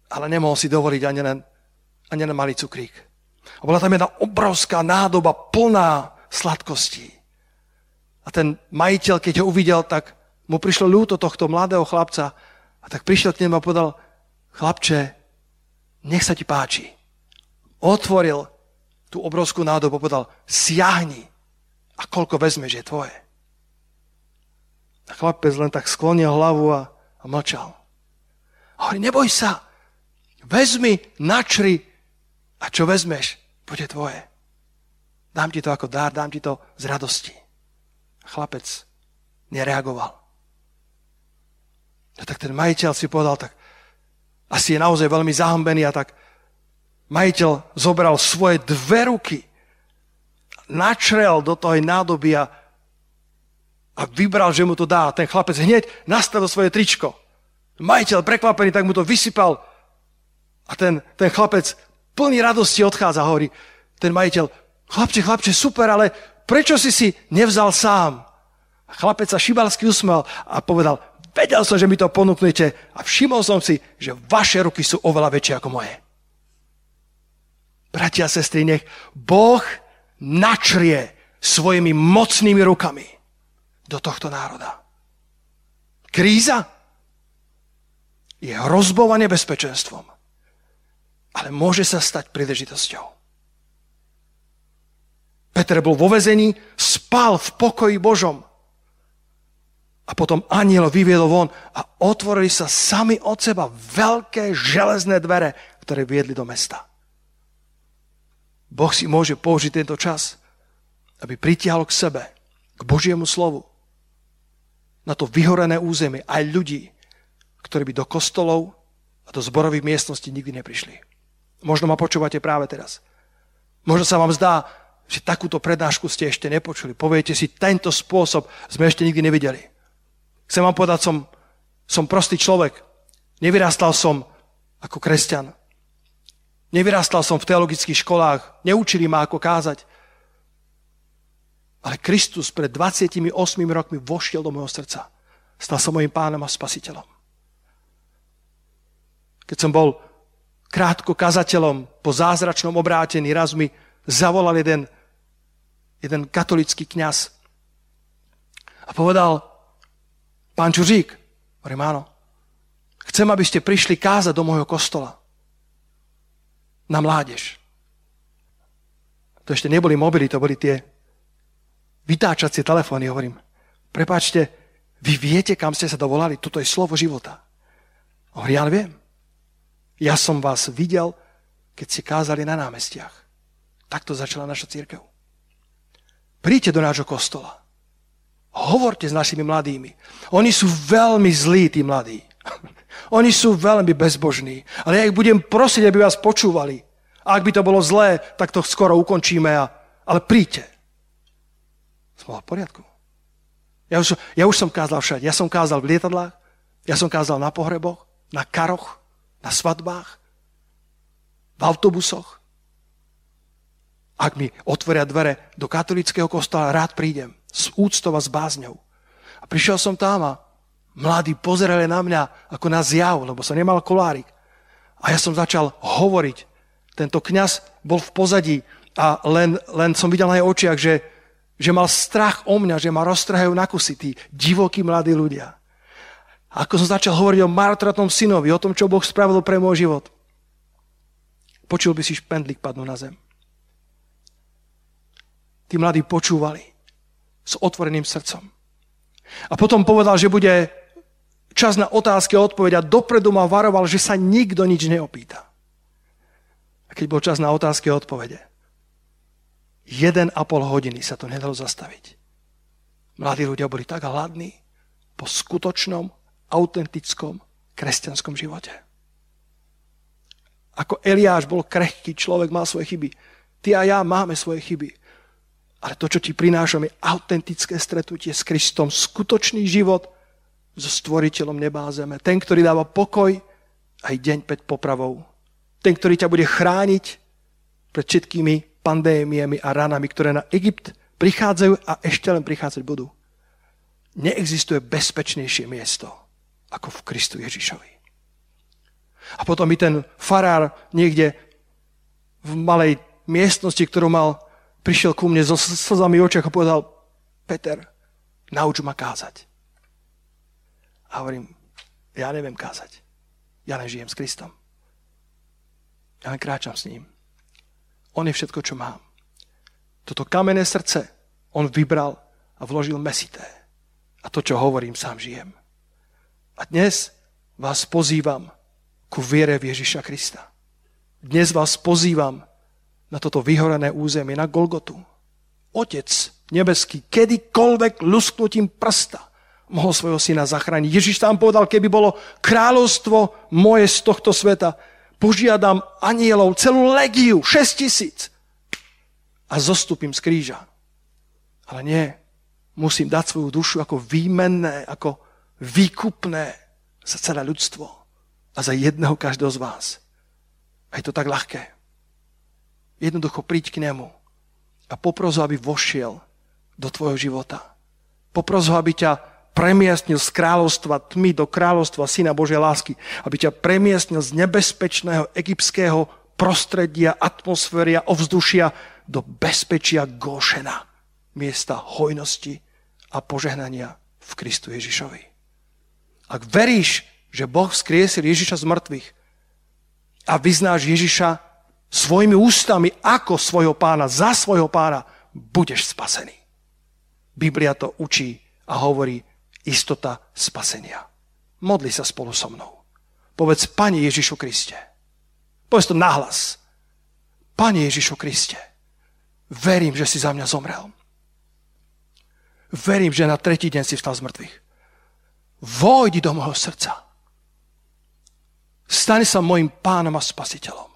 Speaker 1: Ale nemohol si dovoliť ani len, ani len malý cukrík. A bola tam jedna obrovská nádoba plná sladkostí. A ten majiteľ, keď ho uvidel, tak mu prišlo ľúto tohto mladého chlapca a tak prišiel k nemu a povedal, chlapče, nech sa ti páči. Otvoril tú obrovskú nádobu a povedal, siahni a koľko vezmeš je tvoje. A chlapec len tak sklonil hlavu a, a mlčal. A hovorí, neboj sa, vezmi, načri a čo vezmeš, bude tvoje. Dám ti to ako dár, dám ti to z radosti. A chlapec nereagoval. A tak ten majiteľ si povedal, tak asi je naozaj veľmi zahambený a tak majiteľ zobral svoje dve ruky, načrel do toho nádoby a vybral, že mu to dá. Ten chlapec hneď nastavil svoje tričko. Majiteľ prekvapený, tak mu to vysypal a ten, ten chlapec plný radosti odchádza, hovorí ten majiteľ, chlapče, chlapče, super, ale prečo si si nevzal sám? A chlapec sa šibalsky usmel a povedal, vedel som, že mi to ponúknete a všimol som si, že vaše ruky sú oveľa väčšie ako moje. Bratia a sestry, nech Boh načrie svojimi mocnými rukami do tohto národa. Kríza je hrozbou a nebezpečenstvom, ale môže sa stať príležitosťou. Peter bol vo vezení, spal v pokoji Božom. A potom aniel vyviedol von a otvorili sa sami od seba veľké železné dvere, ktoré viedli do mesta. Boh si môže použiť tento čas, aby pritiahol k sebe, k Božiemu slovu, na to vyhorené územie aj ľudí, ktorí by do kostolov a do zborových miestností nikdy neprišli. Možno ma počúvate práve teraz. Možno sa vám zdá, že takúto prednášku ste ešte nepočuli. Poviete si, tento spôsob sme ešte nikdy nevideli. Chcem vám povedať, som, som prostý človek. Nevyrastal som ako kresťan. Nevyrastal som v teologických školách. Neučili ma, ako kázať. Ale Kristus pred 28 rokmi vošiel do môjho srdca. Stal sa mojim pánom a spasiteľom. Keď som bol krátko kazateľom po zázračnom obrátení, raz mi zavolal jeden, jeden katolický kňaz a povedal, pán Čuřík, hovorím áno, chcem, aby ste prišli kázať do môjho kostola na mládež. To ešte neboli mobily, to boli tie vytáčacie telefóny, hovorím, prepáčte, vy viete, kam ste sa dovolali? Toto je slovo života. Hovorí, ja viem. Ja som vás videl, keď ste kázali na námestiach. Takto začala naša církev. Príďte do nášho kostola. Hovorte s našimi mladými. Oni sú veľmi zlí, tí mladí. Oni sú veľmi bezbožní. Ale ja ich budem prosiť, aby vás počúvali. A ak by to bolo zlé, tak to skoro ukončíme. A... Ale príďte. Som v poriadku. Ja už, ja už som kázal všade. Ja som kázal v lietadlách, ja som kázal na pohreboch, na karoch, na svadbách, v autobusoch. Ak mi otvoria dvere do katolického kostola, rád prídem. S úctou a s bázňou. A prišiel som tam a mladí pozerali na mňa ako na zjav, lebo som nemal kolárik. A ja som začal hovoriť. Tento kňaz bol v pozadí a len, len som videl na jej očiach, že, že mal strach o mňa, že ma roztrhajú na kusy tí divokí mladí ľudia. Ako som začal hovoriť o martratnom synovi, o tom, čo Boh spravil pre môj život, počul by si špendlík padnúť na zem. Tí mladí počúvali s otvoreným srdcom. A potom povedal, že bude čas na otázky a odpoveď a dopredu ma varoval, že sa nikto nič neopýta. A keď bol čas na otázky a odpovede, jeden a pol hodiny sa to nedalo zastaviť. Mladí ľudia boli tak hladní po skutočnom, autentickom kresťanskom živote. Ako Eliáš bol krehký človek, mal svoje chyby. Ty a ja máme svoje chyby. Ale to, čo ti prinášam, je autentické stretnutie s Kristom, skutočný život so stvoriteľom neba zeme. Ten, ktorý dáva pokoj aj deň pred popravou. Ten, ktorý ťa bude chrániť pred všetkými pandémiami a ranami, ktoré na Egypt prichádzajú a ešte len prichádzať budú. Neexistuje bezpečnejšie miesto ako v Kristu Ježišovi. A potom mi ten farár niekde v malej miestnosti, ktorú mal, prišiel ku mne so slzami v očiach a povedal, Peter, nauč ma kázať. A hovorím, ja neviem kázať. Ja len žijem s Kristom. Ja len kráčam s ním. On je všetko, čo mám. Toto kamenné srdce on vybral a vložil mesité. A to, čo hovorím, sám žijem. A dnes vás pozývam ku viere v Ježiša Krista. Dnes vás pozývam na toto vyhorené územie, na Golgotu. Otec nebeský, kedykoľvek lusknutím prsta mohol svojho syna zachrániť. Ježiš tam povedal, keby bolo kráľovstvo moje z tohto sveta, požiadam anielov, celú legiu, 6 tisíc a zostupím z kríža. Ale nie, musím dať svoju dušu ako výmenné, ako výkupné za celé ľudstvo a za jedného každého z vás. A je to tak ľahké. Jednoducho príď k nemu a popros ho, aby vošiel do tvojho života. Popros ho, aby ťa premiestnil z kráľovstva tmy do kráľovstva Syna Božej lásky. Aby ťa premiestnil z nebezpečného egyptského prostredia, atmosféria, ovzdušia do bezpečia Gošena, miesta hojnosti a požehnania v Kristu Ježišovi. Ak veríš, že Boh skriesil Ježiša z mŕtvych a vyznáš Ježiša svojimi ústami ako svojho pána, za svojho pána, budeš spasený. Biblia to učí a hovorí istota spasenia. Modli sa spolu so mnou. Povedz, Pane Ježišu Kriste. Povedz to nahlas. Pane Ježišu Kriste, verím, že si za mňa zomrel. Verím, že na tretí deň si vstal z mŕtvych. Vojdi do môjho srdca Stane sa môjim pánom a spasiteľom.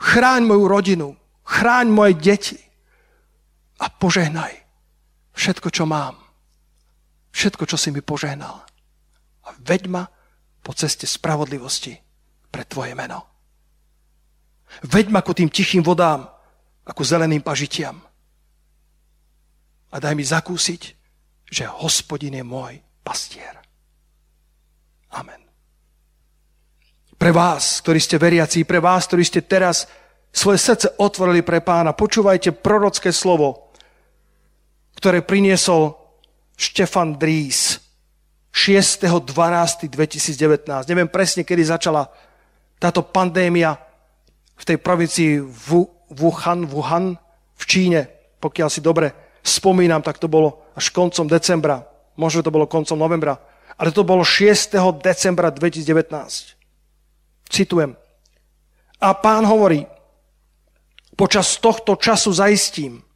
Speaker 1: Chráň moju rodinu, chráň moje deti a požehnaj všetko, čo mám. Všetko, čo si mi požehnal. A veď ma po ceste spravodlivosti pre Tvoje meno. Veď ma ku tým tichým vodám, ako zeleným pažitiam. A daj mi zakúsiť, že hospodin je môj pastier. Amen. Pre vás, ktorí ste veriaci, pre vás, ktorí ste teraz svoje srdce otvorili pre pána, počúvajte prorocké slovo, ktoré priniesol Štefan Dries 6.12.2019. Neviem presne, kedy začala táto pandémia v tej provincii Wuhan, Wuhan v Číne. Pokiaľ si dobre spomínam, tak to bolo až koncom decembra. Možno to bolo koncom novembra. Ale to bolo 6. decembra 2019. Citujem. A pán hovorí, počas tohto času zaistím,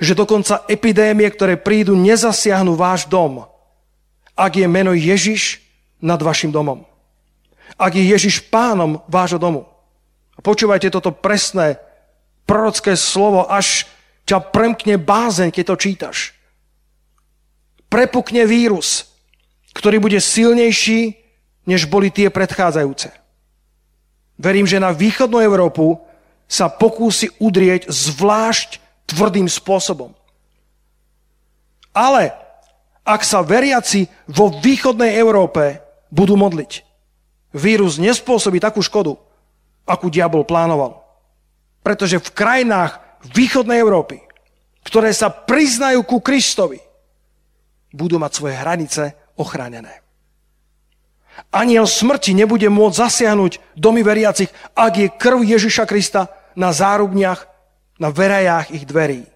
Speaker 1: že dokonca epidémie, ktoré prídu, nezasiahnu váš dom, ak je meno Ježiš nad vašim domom. Ak je Ježiš pánom vášho domu. Počúvajte toto presné prorocké slovo, až ťa premkne bázeň, keď to čítaš. Prepukne vírus, ktorý bude silnejší než boli tie predchádzajúce. Verím, že na východnú Európu sa pokúsi udrieť zvlášť tvrdým spôsobom. Ale ak sa veriaci vo východnej Európe budú modliť, vírus nespôsobí takú škodu, akú diabol plánoval. Pretože v krajinách východnej Európy, ktoré sa priznajú ku Kristovi, budú mať svoje hranice ochránené. Aniel smrti nebude môcť zasiahnuť domy veriacich, ak je krv Ježiša Krista na zárubniach, na verajách ich dverí.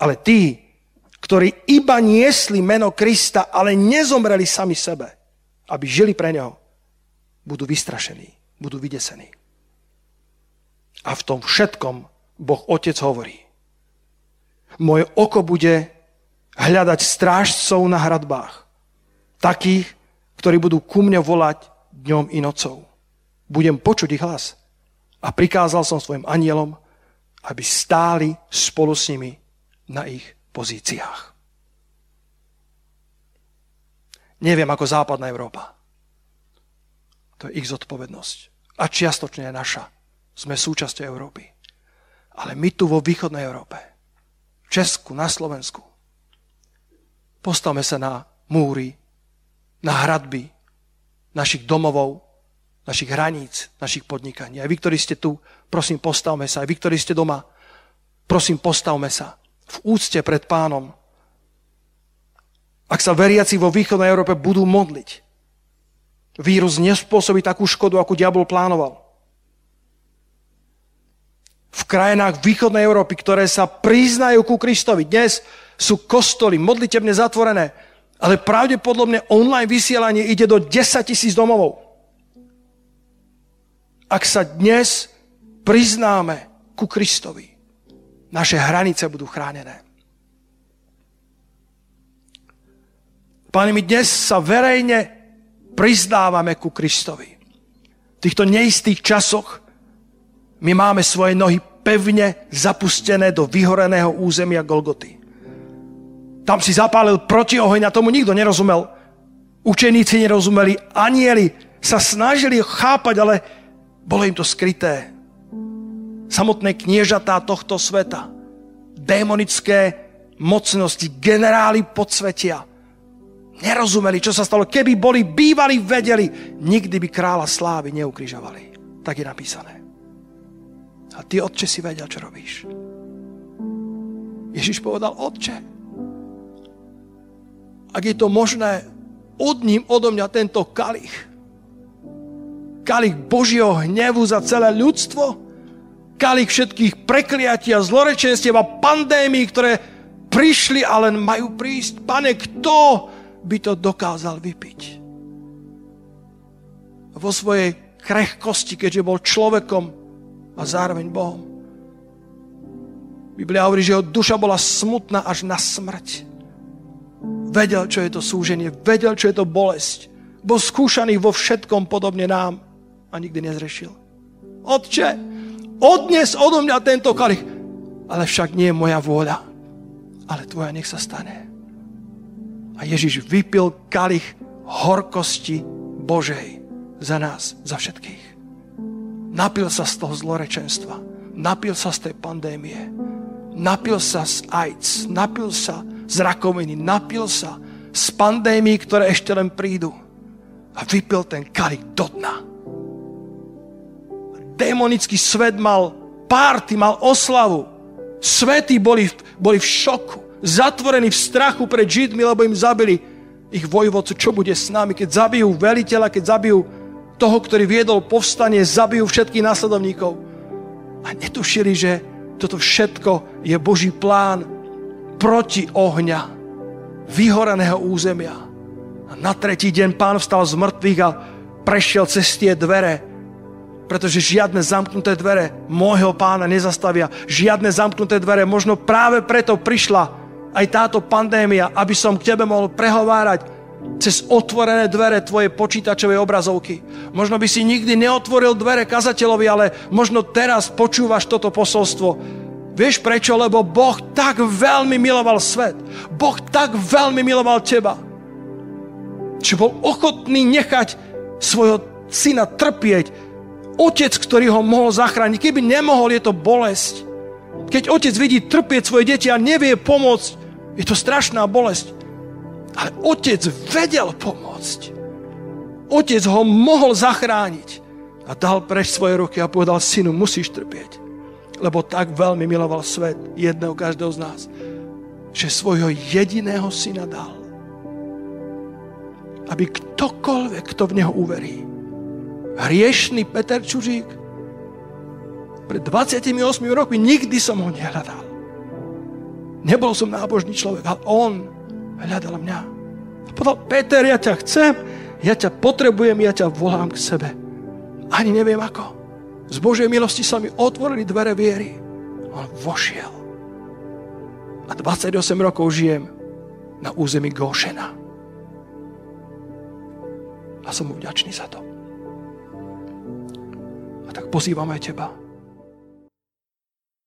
Speaker 1: Ale tí, ktorí iba niesli meno Krista, ale nezomreli sami sebe, aby žili pre Neho, budú vystrašení, budú vydesení. A v tom všetkom Boh Otec hovorí. Moje oko bude hľadať strážcov na hradbách. Takých, ktorí budú ku mne volať dňom i nocou. Budem počuť ich hlas. A prikázal som svojim anielom, aby stáli spolu s nimi na ich pozíciách. Neviem ako západná Európa. To je ich zodpovednosť. A čiastočne je naša. Sme súčasťou Európy. Ale my tu vo východnej Európe, v Česku, na Slovensku, postavme sa na múry, na hradby našich domovov, našich hraníc, našich podnikaní. Aj vy, ktorí ste tu, prosím, postavme sa. Aj vy, ktorí ste doma, prosím, postavme sa v úcte pred pánom. Ak sa veriaci vo východnej Európe budú modliť, vírus nespôsobí takú škodu, ako diabol plánoval. V krajinách východnej Európy, ktoré sa priznajú ku Kristovi, dnes sú kostoly modlitebne zatvorené, ale pravdepodobne online vysielanie ide do 10 tisíc domovov. Ak sa dnes priznáme ku Kristovi, naše hranice budú chránené. Pane, my dnes sa verejne prizdávame ku Kristovi. V týchto neistých časoch my máme svoje nohy pevne zapustené do vyhoreného územia Golgoty. Tam si zapálil protioheň a tomu nikto nerozumel. Učeníci nerozumeli, anieli sa snažili chápať, ale bolo im to skryté samotné kniežatá tohto sveta, démonické mocnosti, generáli podsvetia, nerozumeli, čo sa stalo. Keby boli bývali, vedeli, nikdy by kráľa slávy neukrižovali. Tak je napísané. A ty, otče, si vedel, čo robíš. Ježiš povedal, otče, ak je to možné, od ním odo mňa tento kalich. Kalich Božieho hnevu za celé ľudstvo, kalich všetkých prekliatí a zlorečenstiev a pandémií, ktoré prišli a len majú prísť. Pane, kto by to dokázal vypiť? Vo svojej krehkosti, keďže bol človekom a zároveň Bohom. Biblia hovorí, že jeho duša bola smutná až na smrť. Vedel, čo je to súženie, vedel, čo je to bolesť. Bol skúšaný vo všetkom podobne nám a nikdy nezrešil. Otče, odnes odo mňa tento kalich. Ale však nie je moja vôľa, ale tvoja nech sa stane. A Ježiš vypil kalich horkosti Božej za nás, za všetkých. Napil sa z toho zlorečenstva. Napil sa z tej pandémie. Napil sa z AIDS. Napil sa z rakoviny. Napil sa z pandémií, ktoré ešte len prídu. A vypil ten kalich do dna démonický svet mal párty, mal oslavu. Svety boli, boli v šoku, zatvorení v strachu pred Židmi, lebo im zabili ich vojvodcu. Čo bude s nami, keď zabijú veliteľa, keď zabijú toho, ktorý viedol povstanie, zabijú všetkých následovníkov. A netušili, že toto všetko je Boží plán proti ohňa, vyhoreného územia. A na tretí deň pán vstal z mŕtvych a prešiel cez tie dvere pretože žiadne zamknuté dvere môjho pána nezastavia. Žiadne zamknuté dvere. Možno práve preto prišla aj táto pandémia, aby som k tebe mohol prehovárať cez otvorené dvere tvojej počítačovej obrazovky. Možno by si nikdy neotvoril dvere kazateľovi, ale možno teraz počúvaš toto posolstvo. Vieš prečo? Lebo Boh tak veľmi miloval svet. Boh tak veľmi miloval teba. Že bol ochotný nechať svojho syna trpieť otec, ktorý ho mohol zachrániť. Keby nemohol, je to bolesť. Keď otec vidí trpieť svoje deti a nevie pomôcť, je to strašná bolesť. Ale otec vedel pomôcť. Otec ho mohol zachrániť. A dal preč svoje ruky a povedal, synu, musíš trpieť. Lebo tak veľmi miloval svet jedného každého z nás, že svojho jediného syna dal. Aby ktokoľvek, kto v neho uverí, hriešný Peter Čužík. Pred 28 rokmi nikdy som ho nehľadal. Nebol som nábožný človek, ale on hľadal mňa. A povedal, Peter, ja ťa chcem, ja ťa potrebujem, ja ťa volám k sebe. Ani neviem ako. Z Božej milosti sa mi otvorili dvere viery. On vošiel. A 28 rokov žijem na území Gošena. A som mu vďačný za to. A tak pozývam aj teba